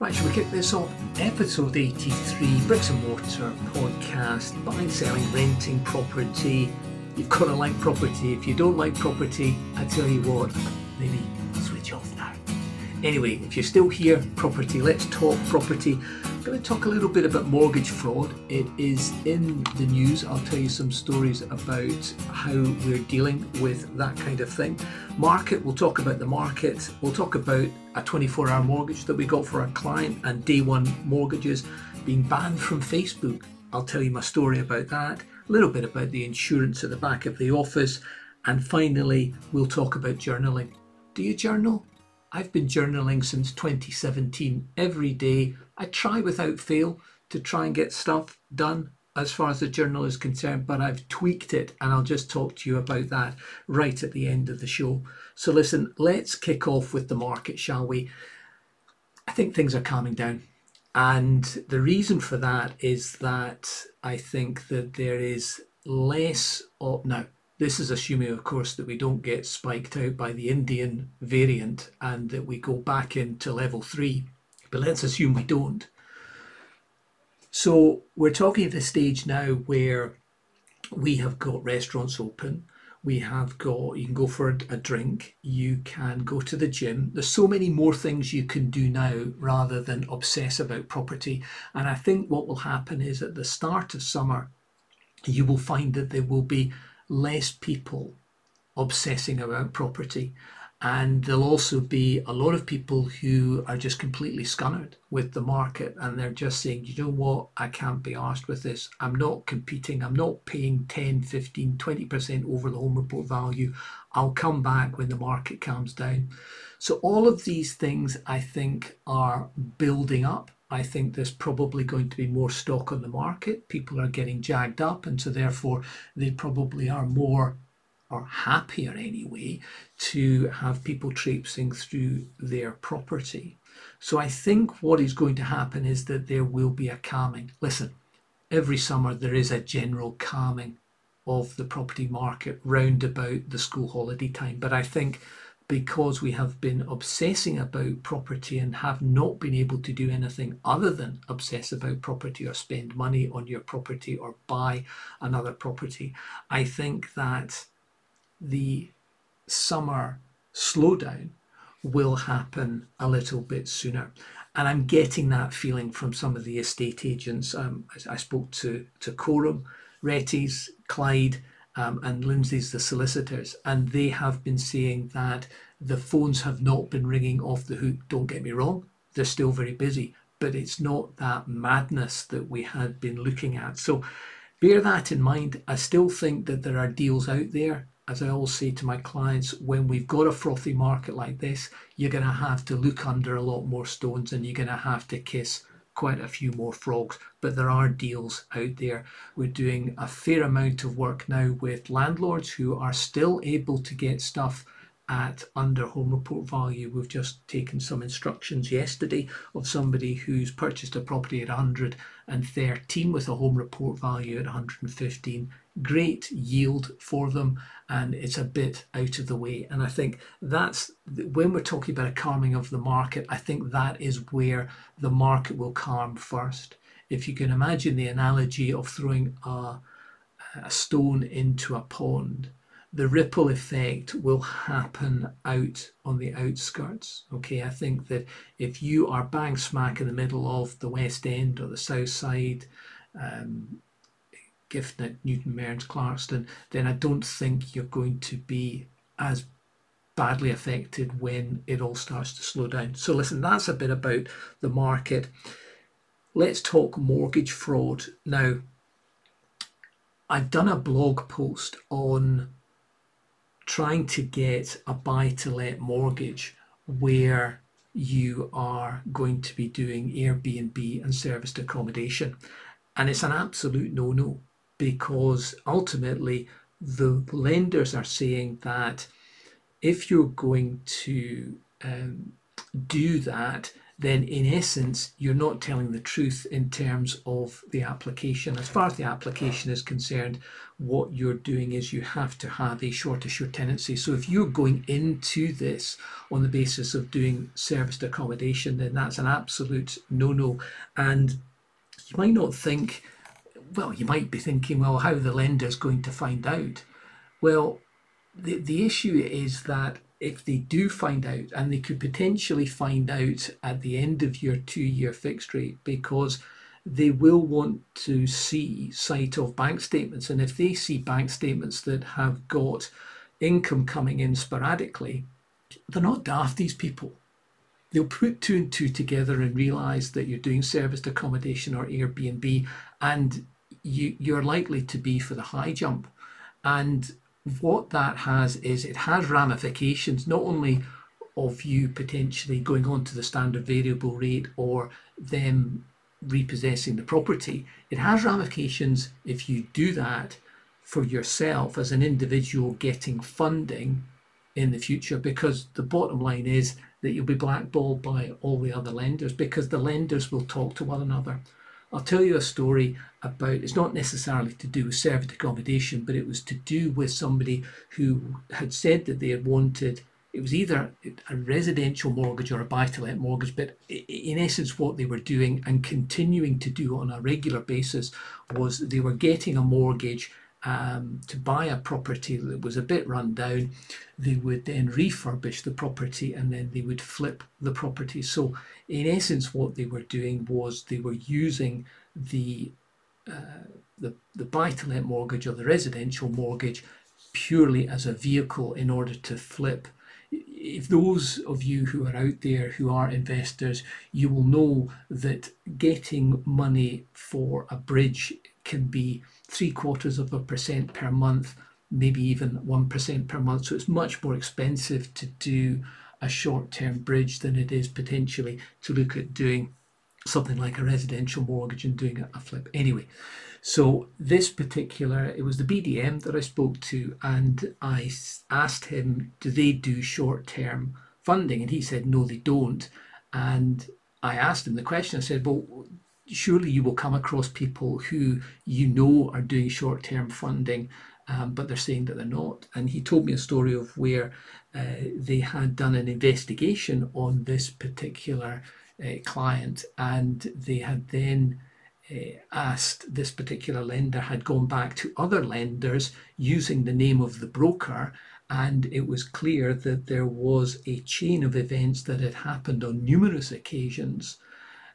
Right, shall we kick this off? Episode 83, Bricks and Mortar podcast, buying, selling, renting property. You've got to like property. If you don't like property, I tell you what, maybe switch off now. Anyway, if you're still here, property, let's talk property going to talk a little bit about mortgage fraud. It is in the news. I'll tell you some stories about how we're dealing with that kind of thing. Market, we'll talk about the market. We'll talk about a 24 hour mortgage that we got for our client and day one mortgages being banned from Facebook. I'll tell you my story about that, a little bit about the insurance at the back of the office, and finally, we'll talk about journaling. Do you journal? I've been journaling since 2017 every day I try without fail to try and get stuff done as far as the journal is concerned, but I've tweaked it and I'll just talk to you about that right at the end of the show. So, listen, let's kick off with the market, shall we? I think things are calming down. And the reason for that is that I think that there is less of now. This is assuming, of course, that we don't get spiked out by the Indian variant and that we go back into level three but let's assume we don't. So we're talking at a stage now where we have got restaurants open. We have got, you can go for a drink, you can go to the gym. There's so many more things you can do now rather than obsess about property. And I think what will happen is at the start of summer, you will find that there will be less people obsessing about property and there'll also be a lot of people who are just completely scunnered with the market and they're just saying, you know what, I can't be asked with this. I'm not competing. I'm not paying 10, 15, 20% over the home report value. I'll come back when the market calms down. So, all of these things I think are building up. I think there's probably going to be more stock on the market. People are getting jagged up, and so therefore they probably are more or happier anyway to have people traipsing through their property. So I think what is going to happen is that there will be a calming. Listen, every summer there is a general calming of the property market round about the school holiday time. But I think because we have been obsessing about property and have not been able to do anything other than obsess about property or spend money on your property or buy another property, I think that the summer slowdown will happen a little bit sooner. And I'm getting that feeling from some of the estate agents. Um, I, I, spoke to, to Corum, Retties, Clyde, um, and Lindsay's, the solicitors, and they have been saying that the phones have not been ringing off the hook. Don't get me wrong, they're still very busy, but it's not that madness that we had been looking at. So bear that in mind. I still think that there are deals out there as I always say to my clients, when we've got a frothy market like this, you're going to have to look under a lot more stones and you're going to have to kiss quite a few more frogs. But there are deals out there. We're doing a fair amount of work now with landlords who are still able to get stuff at under home report value. We've just taken some instructions yesterday of somebody who's purchased a property at 113 with a home report value at 115. Great yield for them, and it's a bit out of the way. And I think that's when we're talking about a calming of the market, I think that is where the market will calm first. If you can imagine the analogy of throwing a, a stone into a pond the ripple effect will happen out on the outskirts. Okay, I think that if you are bang smack in the middle of the West End or the South Side, um, Giffnock, Newton Mearns, Clarkston, then I don't think you're going to be as badly affected when it all starts to slow down. So, listen, that's a bit about the market. Let's talk mortgage fraud. Now, I've done a blog post on trying to get a buy to let mortgage where you are going to be doing Airbnb and serviced accommodation. And it's an absolute no no because ultimately the lenders are saying that if you're going to um, do that, then in essence, you're not telling the truth in terms of the application. As far as the application is concerned, what you're doing is you have to have a short assured tenancy. So if you're going into this on the basis of doing serviced accommodation, then that's an absolute no no. And you might not think, well, you might be thinking, well, how the lender's going to find out? Well, the, the issue is that if they do find out, and they could potentially find out at the end of your two year fixed rate because they will want to see sight of bank statements. And if they see bank statements that have got income coming in sporadically, they're not daft, these people. They'll put two and two together and realize that you're doing serviced accommodation or Airbnb, and you, you're likely to be for the high jump. And what that has is it has ramifications not only of you potentially going on to the standard variable rate or them repossessing the property, it has ramifications if you do that for yourself as an individual getting funding in the future because the bottom line is that you'll be blackballed by all the other lenders because the lenders will talk to one another. I'll tell you a story about it's not necessarily to do with serviced accommodation, but it was to do with somebody who had said that they had wanted it was either a residential mortgage or a buy to let mortgage, but in essence, what they were doing and continuing to do on a regular basis was they were getting a mortgage um, to buy a property that was a bit run down. They would then refurbish the property and then they would flip the property. So, in essence, what they were doing was they were using the uh, the, the buy to let mortgage or the residential mortgage purely as a vehicle in order to flip if those of you who are out there who are investors, you will know that getting money for a bridge can be three quarters of a percent per month, maybe even 1% per month. So it's much more expensive to do a short term bridge than it is potentially to look at doing something like a residential mortgage and doing a flip. Anyway, so this particular, it was the BDM that I spoke to, and I asked him, do they do short-term funding? And he said, no, they don't. And I asked him the question. I said, well, surely you will come across people who you know are doing short-term funding, um, but they're saying that they're not. And he told me a story of where uh, they had done an investigation on this particular uh, client, and they had then uh, asked this particular lender had gone back to other lenders using the name of the broker and it was clear that there was a chain of events that had happened on numerous occasions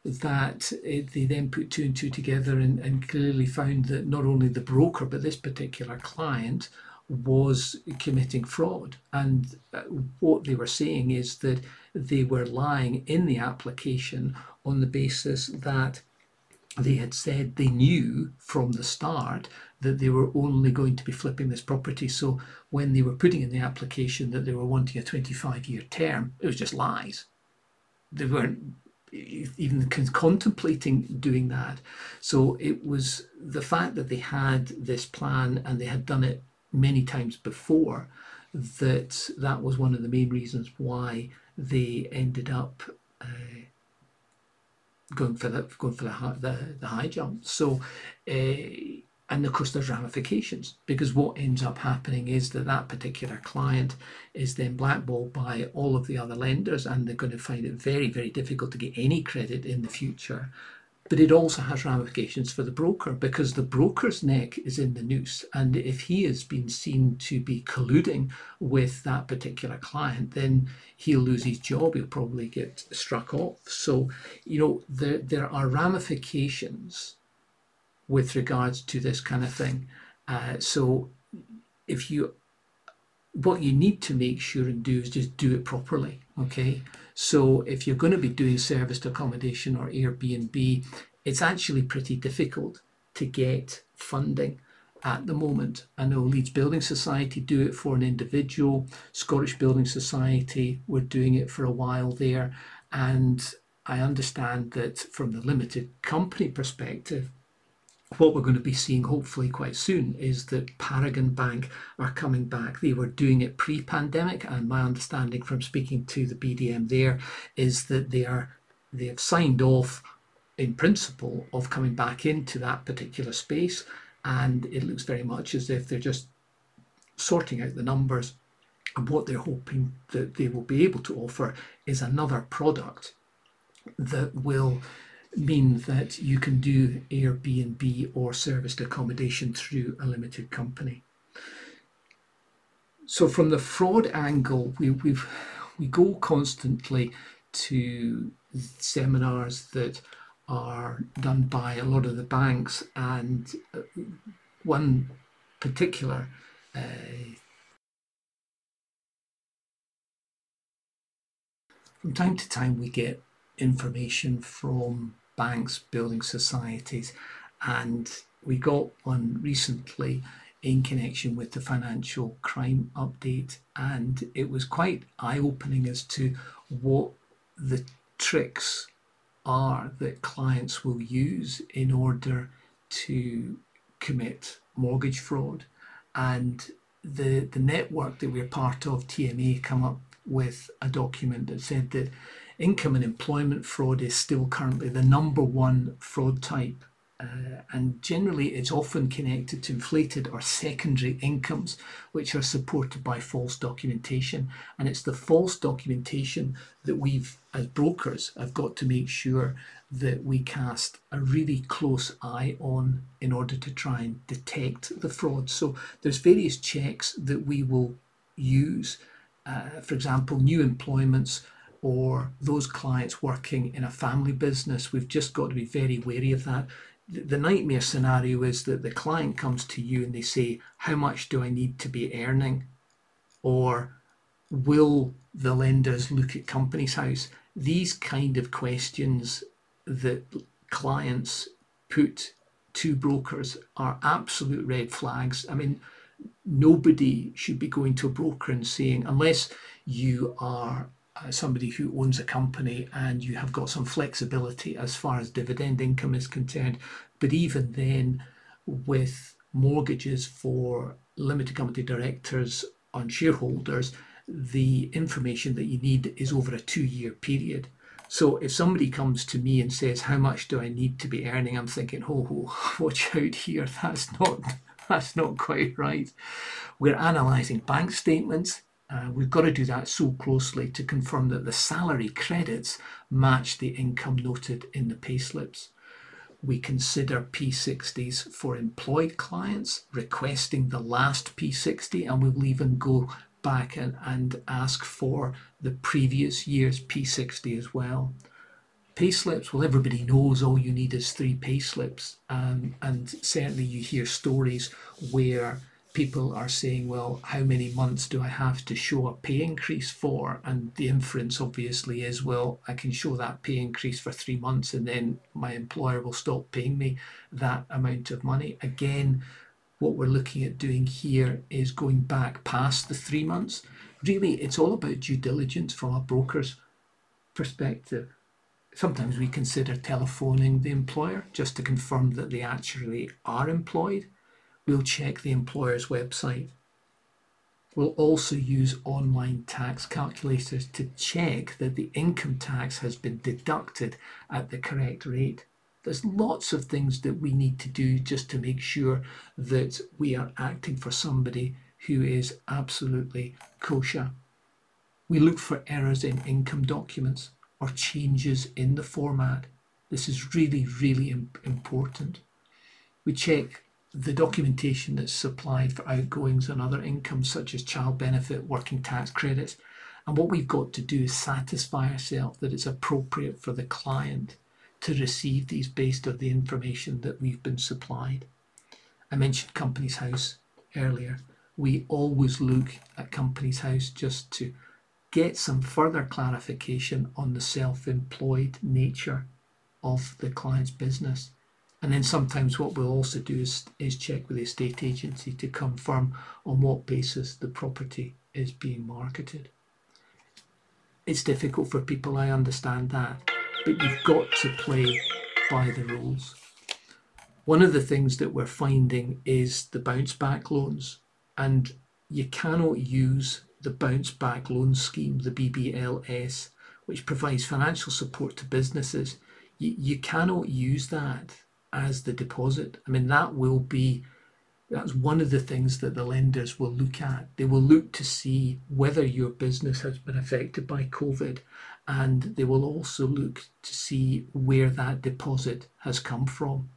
that it, they then put two and two together and, and clearly found that not only the broker but this particular client was committing fraud and uh, what they were saying is that they were lying in the application on the basis that they had said they knew from the start that they were only going to be flipping this property. So when they were putting in the application that they were wanting a 25 year term, it was just lies. They weren't even contemplating doing that. So it was the fact that they had this plan and they had done it many times before that that was one of the main reasons why they ended up uh, going for the going for the high, the, the high jump. So, uh, and of course, there's ramifications because what ends up happening is that that particular client is then blackballed by all of the other lenders, and they're going to find it very, very difficult to get any credit in the future but it also has ramifications for the broker because the broker's neck is in the noose. And if he has been seen to be colluding with that particular client, then he'll lose his job. He'll probably get struck off. So, you know, there, there are ramifications with regards to this kind of thing. Uh, so, if you, what you need to make sure and do is just do it properly. Okay. So if you're going to be doing serviced accommodation or Airbnb, it's actually pretty difficult to get funding at the moment. I know Leeds Building Society do it for an individual, Scottish Building Society were doing it for a while there, and I understand that from the limited company perspective, what we're going to be seeing hopefully quite soon is that Paragon Bank are coming back. They were doing it pre pandemic, and my understanding from speaking to the BDM there is that they are they have signed off in principle of coming back into that particular space and it looks very much as if they're just sorting out the numbers and what they're hoping that they will be able to offer is another product that will mean that you can do Airbnb or serviced accommodation through a limited company. So from the fraud angle, we we've we go constantly to seminars that are done by a lot of the banks, and uh, one particular uh, from time to time we get information from banks, building societies, and we got one recently in connection with the financial crime update, and it was quite eye opening as to what the tricks are that clients will use in order to commit mortgage fraud. And the, the network that we're part of, TMA, come up with a document that said that income and employment fraud is still currently the number one fraud type uh, and generally, it's often connected to inflated or secondary incomes, which are supported by false documentation. And it's the false documentation that we've, as brokers, have got to make sure that we cast a really close eye on in order to try and detect the fraud. So there's various checks that we will use. Uh, for example, new employments or those clients working in a family business, we've just got to be very wary of that the nightmare scenario is that the client comes to you and they say, How much do I need to be earning? Or will the lenders look at Companies House? These kind of questions that clients put to brokers are absolute red flags. I mean, nobody should be going to a broker and saying, unless you are somebody who owns a company and you have got some flexibility as far as dividend income is concerned. But even then, with mortgages for limited company directors on shareholders, the information that you need is over a two year period. So if somebody comes to me and says, How much do I need to be earning? I'm thinking, Ho oh, oh, ho, watch out here. That's not that's not quite right. We're analysing bank statements uh, we've got to do that so closely to confirm that the salary credits match the income noted in the payslips. We consider P60s for employed clients, requesting the last P60, and we'll even go back and, and ask for the previous year's P60 as well. Payslips, well, everybody knows all you need is three payslips, um, and certainly you hear stories where people are saying, well, how many months do I have to show a pay increase for? And the inference obviously is, well, I can show that pay increase for three months and then my employer will stop paying me that amount of money. Again, what we're looking at doing here is going back past the three months. Really, it's all about due diligence from a broker's perspective. Sometimes we consider telephoning the employer just to confirm that they actually are employed We'll check the employer's website. We'll also use online tax calculators to check that the income tax has been deducted at the correct rate. There's lots of things that we need to do just to make sure that we are acting for somebody who is absolutely kosher. We look for errors in income documents or changes in the format. This is really, really important. We check the documentation that's supplied for outgoings and other incomes such as child benefit, working tax credits. And what we've got to do is satisfy ourselves that it's appropriate for the client to receive these based on the information that we've been supplied. I mentioned Companies House earlier. We always look at Companies House just to get some further clarification on the self employed nature of the client's business. And then sometimes what we'll also do is, is check with the estate agency to confirm on what basis the property is being marketed. It's difficult for people, I understand that, but you've got to play by the rules. One of the things that we're finding is the bounce back loans, and you cannot use the bounce back loan scheme, the BBLS, which provides financial support to businesses, you, you cannot use that as the deposit. I mean, that will be that's one of the things that the lenders will look at. They will look to see whether your business has been affected by COVID, and they will also look to see where that deposit has come from.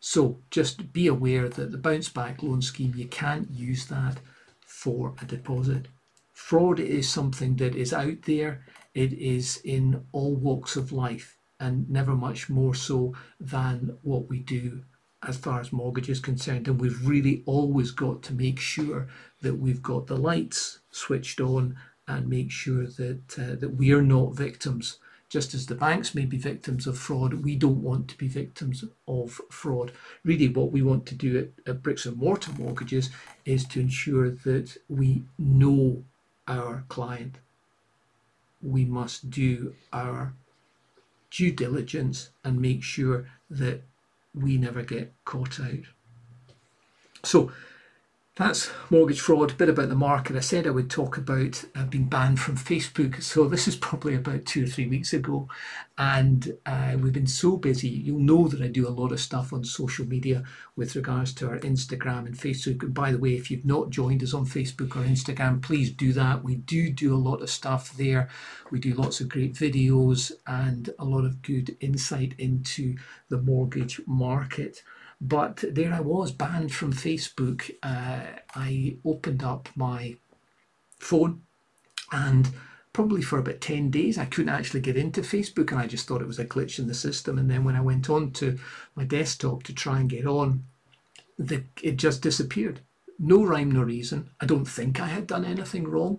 So just be aware that the bounce back loan scheme, you can't use that for a deposit. Fraud is something that is out there, it is in all walks of life, and never much more so than what we do as far as mortgage is concerned. And we've really always got to make sure that we've got the lights switched on and make sure that uh, that we are not victims. Just as the banks may be victims of fraud, we don't want to be victims of fraud. Really, what we want to do at, at bricks and mortar mortgages is to ensure that we know our client. We must do our due diligence and make sure that we never get caught out. So that's mortgage fraud. A bit about the market. I said I would talk about uh, being banned from Facebook. So this is probably about two or three weeks ago, and uh, we've been so busy. You'll know that I do a lot of stuff on social media with regards to our Instagram and Facebook. And by the way, if you've not joined us on Facebook or Instagram, please do that. We do do a lot of stuff there. We do lots of great videos and a lot of good insight into the mortgage market. But there I was, banned from Facebook. Uh, I opened up my phone and probably for about 10 days I couldn't actually get into Facebook and I just thought it was a glitch in the system. And then when I went on to my desktop to try and get on, the, it just disappeared. No rhyme, no reason. I don't think I had done anything wrong,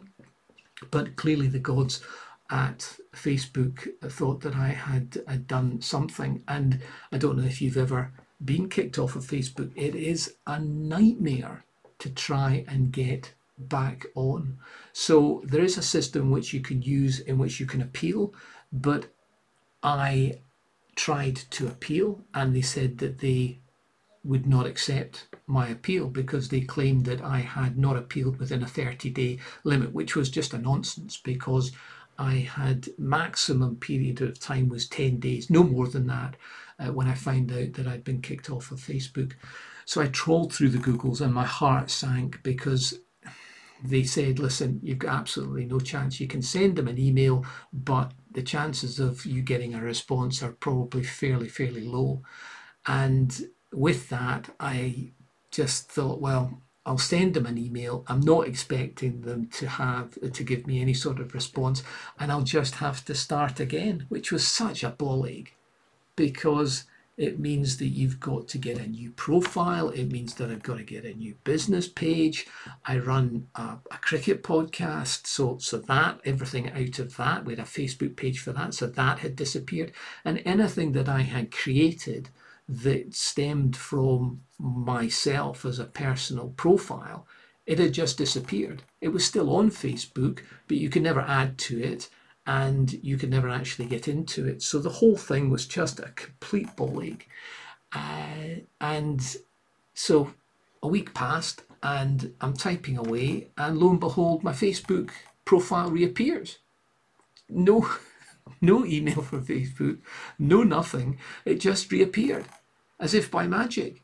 but clearly the gods at Facebook thought that I had, had done something. And I don't know if you've ever being kicked off of Facebook, it is a nightmare to try and get back on. So there is a system which you can use in which you can appeal, but I tried to appeal and they said that they would not accept my appeal because they claimed that I had not appealed within a 30 day limit, which was just a nonsense because I had maximum period of time was 10 days, no more than that uh, when I found out that I'd been kicked off of Facebook. So I trawled through the Googles and my heart sank because they said, listen, you've got absolutely no chance. You can send them an email, but the chances of you getting a response are probably fairly, fairly low. And with that, I just thought, well, I'll send them an email. I'm not expecting them to have to give me any sort of response, and I'll just have to start again, which was such a ball ache because it means that you've got to get a new profile. It means that I've got to get a new business page. I run a, a, cricket podcast, so so that everything out of that, we had a Facebook page for that, so that had disappeared. And anything that I had created that stemmed from myself as a personal profile, it had just disappeared. It was still on Facebook, but you could never add to it and you could never actually get into it. So the whole thing was just a complete ball ache. Uh, and so a week passed, and I'm typing away, and lo and behold, my Facebook profile reappears. No, no email from Facebook, no nothing. It just reappeared, as if by magic.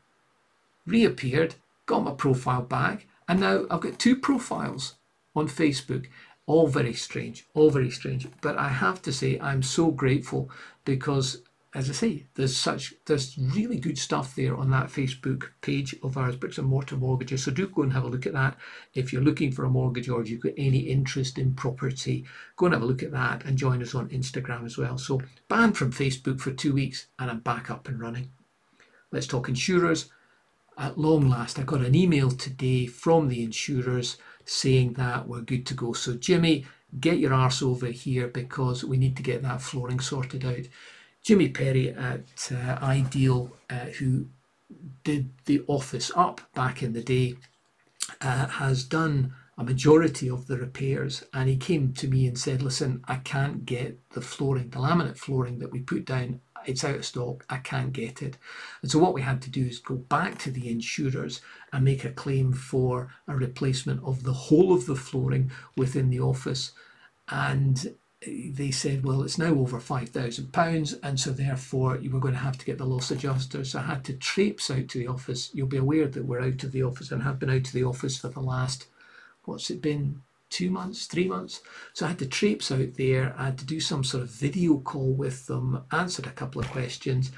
Reappeared, got my profile back, and now I've got two profiles on Facebook all very strange, all very strange. But I have to say, I'm so grateful because, as I say, there's such there's really good stuff there on that Facebook page of ours, bricks and mortar mortgages. So do go and have a look at that. If you're looking for a mortgage or you've got any interest in property, go and have a look at that and join us on Instagram as well. So banned from Facebook for two weeks, and I'm back up and running. Let's talk insurers. At long last, I got an email today from the insurers saying that we're good to go. So, Jimmy, get your arse over here because we need to get that flooring sorted out. Jimmy Perry at uh, Ideal, uh, who did the office up back in the day, uh, has done a majority of the repairs and he came to me and said listen i can't get the flooring the laminate flooring that we put down it's out of stock, I can't get it. And so what we had to do is go back to the insurers and make a claim for a replacement of the whole of the flooring within the office. And they said, well, it's now over £5,000, and so therefore you were going to have to get the loss adjuster. So I had to traipse out to the office. You'll be aware that we're out of the office and have been out of the office for the last, what's it been, two months, three months. So I had to traipse out there. I had to do some sort of video call with them, answered a couple of questions,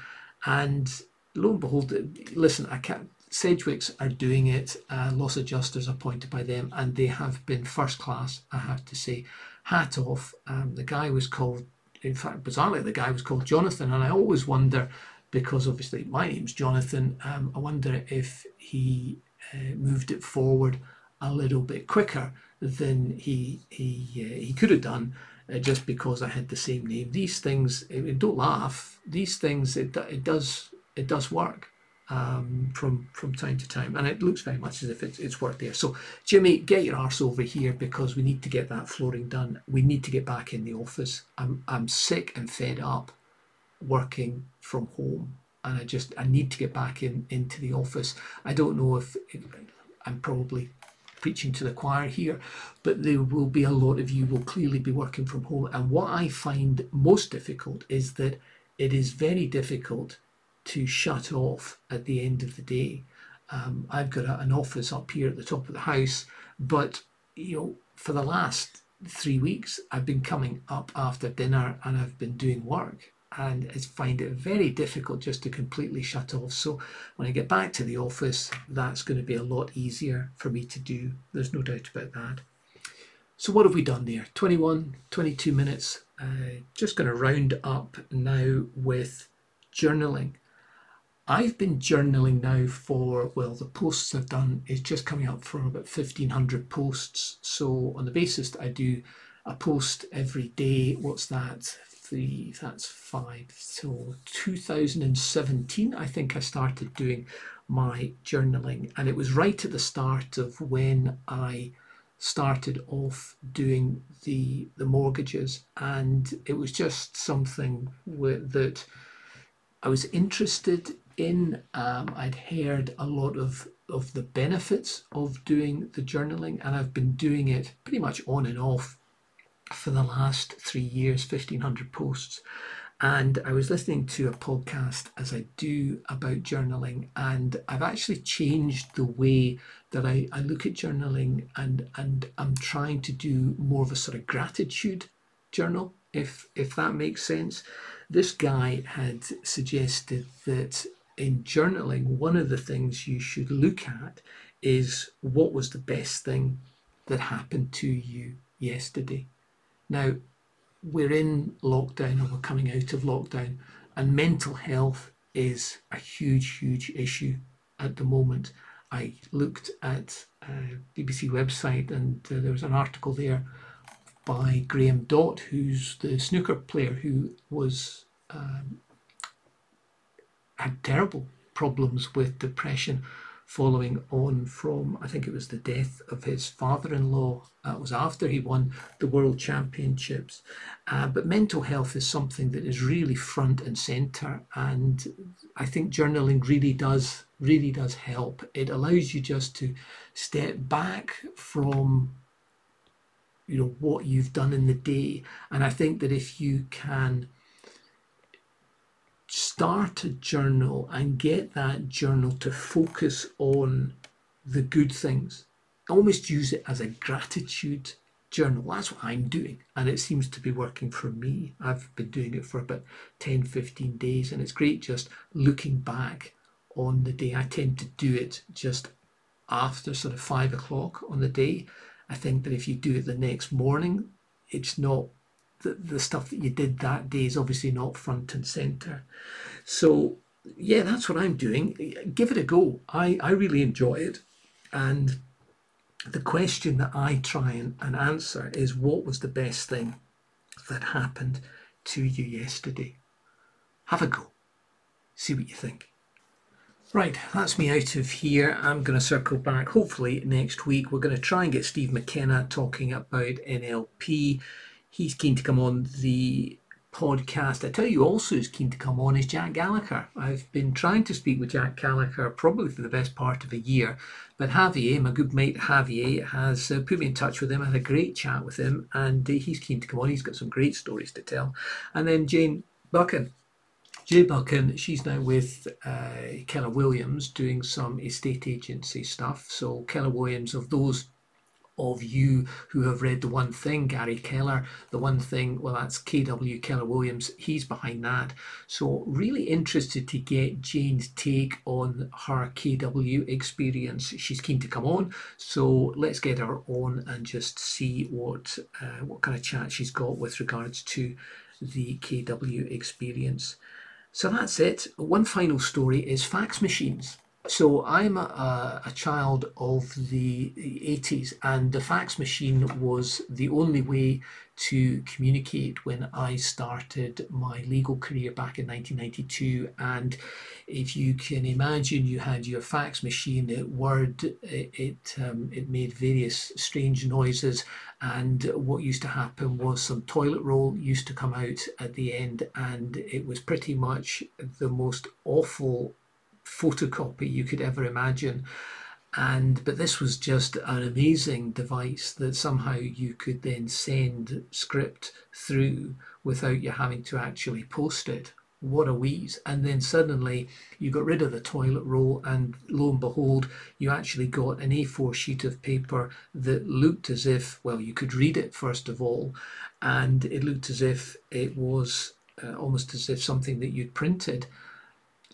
and lo and behold, listen, I can't. Sedgwicks are doing it. Uh, loss adjusters appointed by them, and they have been first class. I have to say hat off. Um, the guy was called, in fact, bizarrely, the guy was called Jonathan, and I always wonder because obviously my name's Jonathan. Um, I wonder if he uh, moved it forward a little bit quicker than he he uh, he could have done. Uh, just because I had the same name, these things don't laugh. These things it it does it does work um, from from time to time, and it looks very much as if it's, it's worked there. So, Jimmy, get your arse over here because we need to get that flooring done. We need to get back in the office. I'm I'm sick and fed up working from home, and I just I need to get back in into the office. I don't know if, if I'm probably preaching to the choir here, but there will be a lot of you will clearly be working from home. And what I find most difficult is that it is very difficult to shut off at the end of the day. Um, I've got a, an office up here at the top of the house, but you know, for the last three weeks, I've been coming up after dinner and I've been doing work, and find it very difficult just to completely shut off. So when I get back to the office, that's going to be a lot easier for me to do. There's no doubt about that. So what have we done there? 21, 22 minutes. Uh, just going to round up now with journaling. I've been journaling now for, well, the posts I've done is just coming up for about 1500 posts. So, on the basis that I do a post every day, what's that? That's five. So, 2017, I think I started doing my journaling, and it was right at the start of when I started off doing the the mortgages, and it was just something with, that I was interested in, um, I'd heard a lot of, of the benefits of doing the journaling, and I've been doing it pretty much on and off for the last three years 1500 posts. And I was listening to a podcast as I do about journaling, and I've actually changed the way that I, I look at journaling, and, and I'm trying to do more of a sort of gratitude journal, if if that makes sense. This guy had suggested that in journaling, one of the things you should look at is what was the best thing that happened to you yesterday. Now, we're in lockdown or we're coming out of lockdown, and mental health is a huge, huge issue at the moment. I looked at a BBC website and uh, there was an article there by Graeme Dott, who's the snooker player who was um, had terrible problems with depression following on from, I think it was the death of his father in law. That was after he won the World Championships. Uh, but mental health is something that is really front and centre. And I think journaling really does, really does help. It allows you just to step back from you know what you've done in the day and i think that if you can start a journal and get that journal to focus on the good things. Almost use it as a gratitude journal. That's what I'm doing. And it seems to be working for me. I've been doing it for about 10, 15 days. And it's great just looking back on the day. I tend to do it just after sort of five o'clock on the day. I think that if you do it the next morning, it's not the, the stuff that you did that day is obviously not front and center. So, yeah, that's what I'm doing. Give it a go. I, I really enjoy it. And the question that I try and, and answer is what was the best thing that happened to you yesterday? Have a go. See what you think. Right, that's me out of here. I'm going to circle back hopefully next week. We're going to try and get Steve McKenna talking about NLP he's keen to come on the podcast. I tell you also is keen to come on is Jack Gallagher. I've been trying to speak with Jack Gallagher probably for the best part of a year, but Javier, my good mate Javier, has uh, put me in touch with him. I had a great chat with him, and uh, he's keen to come on. He's got some great stories to tell. And then Jane Buchan. Jay Buchan, she's now with uh, Keller Williams doing some estate agency stuff. So Keller Williams, of those of you who have read the one thing, Gary Keller, the one thing, well, that's KW Keller Williams, he's behind that. So, really interested to get Jane's take on her KW experience. She's keen to come on, so let's get her on and just see what uh, what kind of chat she's got with regards to the KW experience. So that's it. One final story is fax machines. So I'm a, a, child of the 80s, and the fax machine was the only way to communicate when I started my legal career back in 1992. And if you can imagine, you had your fax machine, it Word, it it, um, it made various strange noises, and what used to happen was some toilet roll used to come out at the end, and it was pretty much the most awful photocopy you could ever imagine. And but this was just an amazing device that somehow you could then send script through without you having to actually post it. What a wheeze. And then suddenly you got rid of the toilet roll, and lo and behold, you actually got an A4 sheet of paper that looked as if, well, you could read it first of all, and it looked as if it was uh, almost as if something that you'd printed.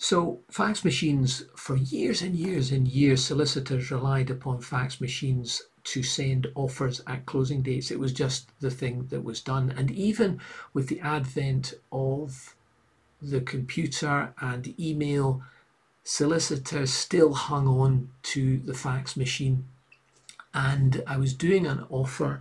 So, fax machines, for years and years and years, solicitors relied upon fax machines to send offers at closing dates. It was just the thing that was done. And even with the advent of the computer and email, solicitors still hung on to the fax machine. And I was doing an offer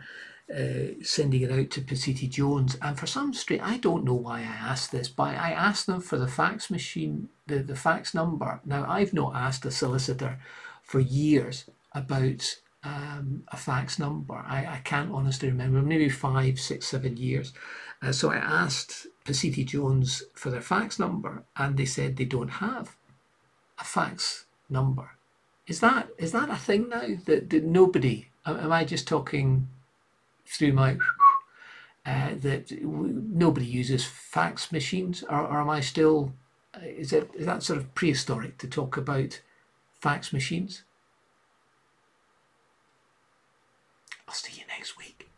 uh, sending it out to Pacitti Jones. And for some straight, I don't know why I asked this, but I asked them for the fax machine, the, the fax number. Now, I've not asked a solicitor for years about um, a fax number. I, I can't honestly remember, maybe five, six, seven years. Uh, so I asked Pacitti Jones for their fax number, and they said they don't have a fax number. Is that is that a thing now that, that nobody? Am I just talking through my uh, that nobody uses fax machines, or, or am I still? Uh, is it is that sort of prehistoric to talk about fax machines? I'll see you next week.